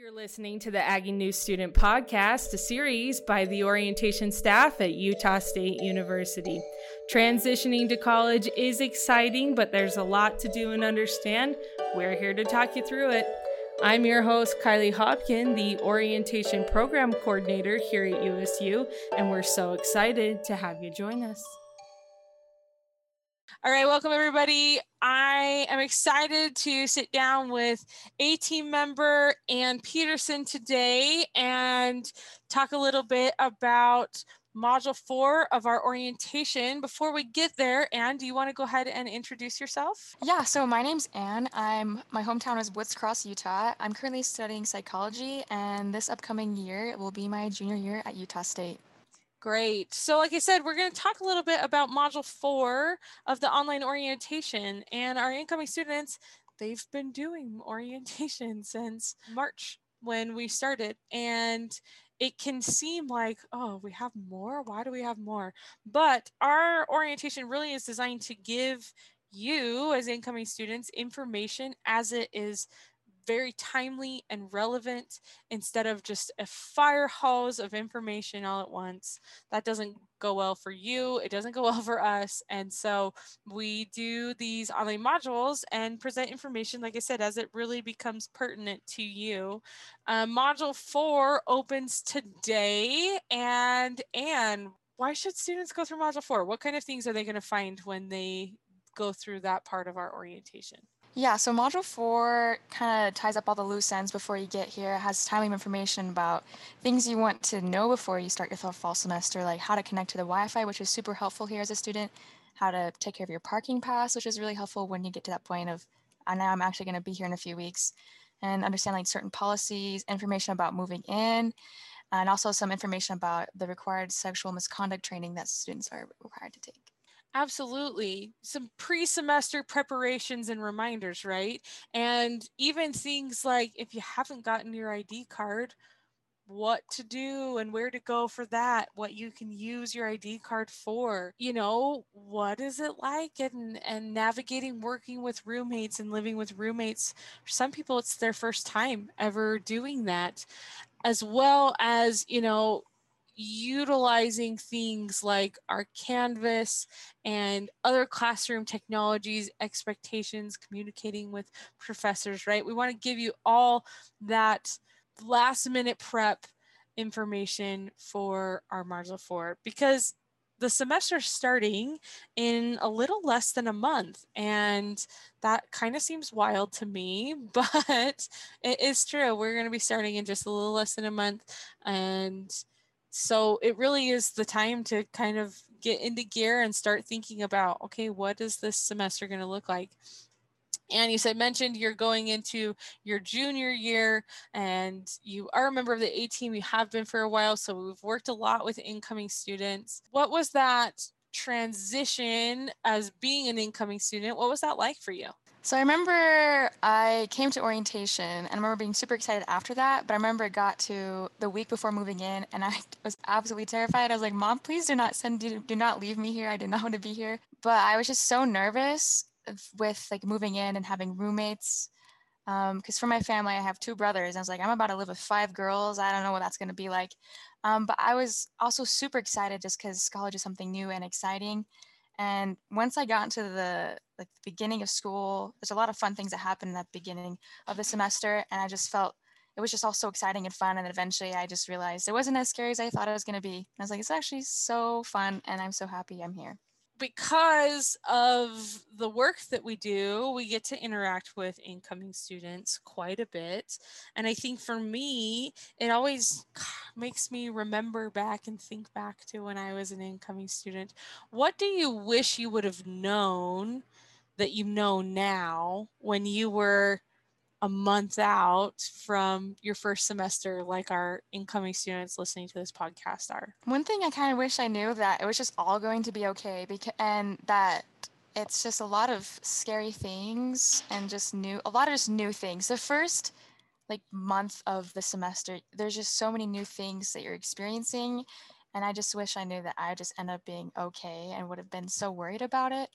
You're listening to the Aggie News Student Podcast, a series by the orientation staff at Utah State University. Transitioning to college is exciting, but there's a lot to do and understand. We're here to talk you through it. I'm your host, Kylie Hopkin, the Orientation Program Coordinator here at USU, and we're so excited to have you join us. All right, welcome everybody. I am excited to sit down with a team member Ann Peterson today and talk a little bit about module four of our orientation. Before we get there, Ann, do you want to go ahead and introduce yourself? Yeah, so my name's Ann. I'm my hometown is Woods Cross, Utah. I'm currently studying psychology, and this upcoming year will be my junior year at Utah State. Great. So, like I said, we're going to talk a little bit about Module 4 of the online orientation. And our incoming students, they've been doing orientation since March when we started. And it can seem like, oh, we have more. Why do we have more? But our orientation really is designed to give you, as incoming students, information as it is very timely and relevant instead of just a fire hose of information all at once. That doesn't go well for you. It doesn't go well for us. And so we do these online modules and present information, like I said, as it really becomes pertinent to you. Uh, module four opens today. And Ann, why should students go through module four? What kind of things are they going to find when they go through that part of our orientation? Yeah, so Module 4 kind of ties up all the loose ends before you get here. It has timely information about things you want to know before you start your fall semester, like how to connect to the Wi Fi, which is super helpful here as a student, how to take care of your parking pass, which is really helpful when you get to that point of, I know I'm actually going to be here in a few weeks, and understand like certain policies, information about moving in, and also some information about the required sexual misconduct training that students are required to take. Absolutely. Some pre semester preparations and reminders, right? And even things like if you haven't gotten your ID card, what to do and where to go for that, what you can use your ID card for. You know, what is it like and and navigating working with roommates and living with roommates. For some people it's their first time ever doing that. As well as, you know, utilizing things like our Canvas and other classroom technologies, expectations, communicating with professors, right? We want to give you all that last minute prep information for our Module 4 because the semester's starting in a little less than a month and that kind of seems wild to me but it is true we're going to be starting in just a little less than a month and so it really is the time to kind of get into gear and start thinking about okay what is this semester going to look like and you said mentioned you're going into your junior year and you are a member of the A team. You have been for a while, so we've worked a lot with incoming students. What was that transition as being an incoming student? What was that like for you? So I remember I came to orientation and I remember being super excited after that, but I remember it got to the week before moving in and I was absolutely terrified. I was like, "Mom, please do not send do, do not leave me here. I did not want to be here." But I was just so nervous with like moving in and having roommates because um, for my family I have two brothers. I was like, I'm about to live with five girls. I don't know what that's going to be like. Um, but I was also super excited just because college is something new and exciting. And once I got into the like the beginning of school, there's a lot of fun things that happen in that beginning of the semester, and I just felt it was just all so exciting and fun. And eventually, I just realized it wasn't as scary as I thought it was going to be. And I was like, it's actually so fun, and I'm so happy I'm here because of the work that we do, we get to interact with incoming students quite a bit. And I think for me, it always makes me remember back and think back to when I was an incoming student. What do you wish you would have known that you know now when you were a month out from your first semester like our incoming students listening to this podcast are. One thing i kind of wish i knew that it was just all going to be okay because and that it's just a lot of scary things and just new a lot of just new things. The first like month of the semester there's just so many new things that you're experiencing and i just wish i knew that i just end up being okay and would have been so worried about it.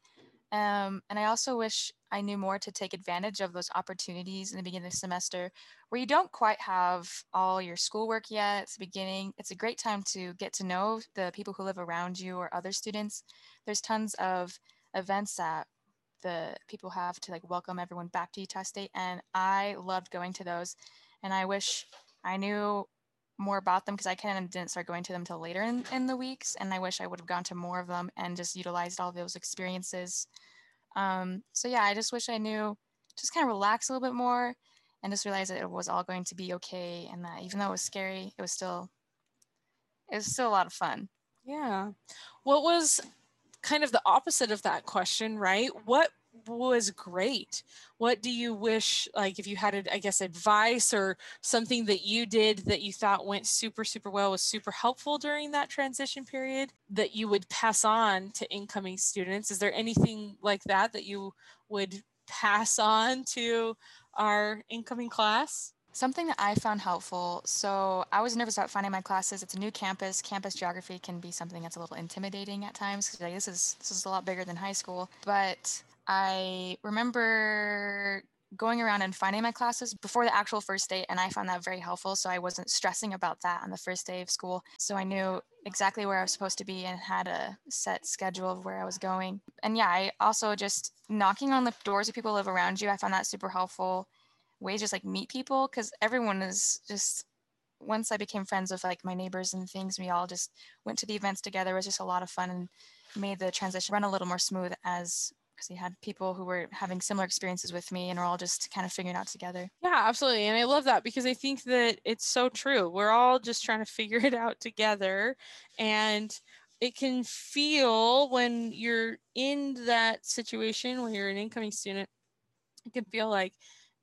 Um, and i also wish I knew more to take advantage of those opportunities in the beginning of the semester where you don't quite have all your schoolwork yet. It's the beginning. It's a great time to get to know the people who live around you or other students. There's tons of events that the people have to like welcome everyone back to Utah State. And I loved going to those. And I wish I knew more about them because I kind of didn't start going to them until later in, in the weeks. And I wish I would have gone to more of them and just utilized all those experiences. Um, so yeah, I just wish I knew, just kind of relax a little bit more and just realize that it was all going to be okay. And that even though it was scary, it was still, it was still a lot of fun. Yeah. What was kind of the opposite of that question, right? What was great. What do you wish, like, if you had, I guess, advice or something that you did that you thought went super, super well, was super helpful during that transition period that you would pass on to incoming students? Is there anything like that that you would pass on to our incoming class? Something that I found helpful. So I was nervous about finding my classes. It's a new campus. Campus geography can be something that's a little intimidating at times because like, this is this is a lot bigger than high school. But I remember going around and finding my classes before the actual first day and i found that very helpful so i wasn't stressing about that on the first day of school. So i knew exactly where i was supposed to be and had a set schedule of where i was going. And yeah i also just knocking on the doors of people who live around you i found that super helpful ways just like meet people because everyone is just once i became friends with like my neighbors and things we all just went to the events together. It was just a lot of fun and made the transition run a little more smooth as because he had people who were having similar experiences with me and we're all just kind of figuring out together. Yeah, absolutely. And I love that because I think that it's so true. We're all just trying to figure it out together. And it can feel when you're in that situation, when you're an incoming student, it can feel like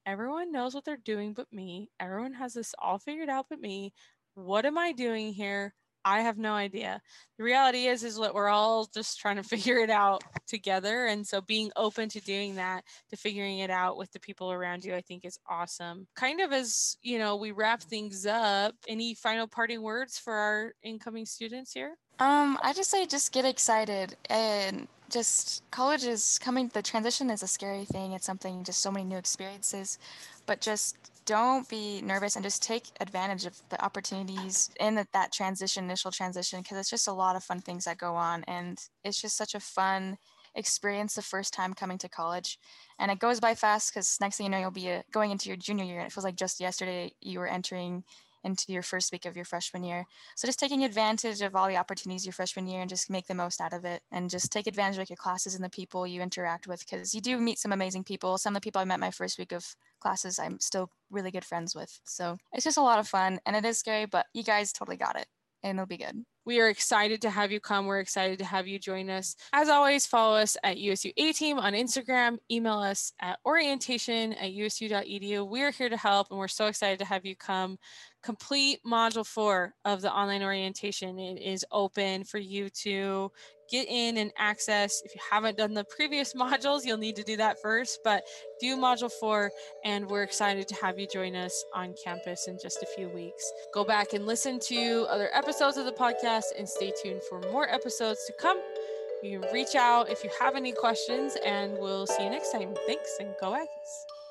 everyone knows what they're doing but me. Everyone has this all figured out but me. What am I doing here? I have no idea. The reality is is that we're all just trying to figure it out together and so being open to doing that, to figuring it out with the people around you I think is awesome. Kind of as, you know, we wrap things up, any final parting words for our incoming students here? Um, I just say just get excited and just college is coming the transition is a scary thing. It's something just so many new experiences, but just don't be nervous and just take advantage of the opportunities in the, that transition, initial transition, because it's just a lot of fun things that go on. And it's just such a fun experience the first time coming to college. And it goes by fast because next thing you know, you'll be uh, going into your junior year. And it feels like just yesterday you were entering into your first week of your freshman year. So just taking advantage of all the opportunities your freshman year and just make the most out of it and just take advantage of your classes and the people you interact with because you do meet some amazing people. Some of the people I met my first week of classes I'm still really good friends with. So it's just a lot of fun and it is scary, but you guys totally got it and it'll be good. We are excited to have you come. We're excited to have you join us. As always, follow us at USU A Team on Instagram. Email us at orientation at usu.edu. We are here to help and we're so excited to have you come complete module four of the online orientation. It is open for you to get in and access. If you haven't done the previous modules, you'll need to do that first, but do module four. And we're excited to have you join us on campus in just a few weeks. Go back and listen to other episodes of the podcast and stay tuned for more episodes to come. You can reach out if you have any questions, and we'll see you next time. Thanks and go Aggies.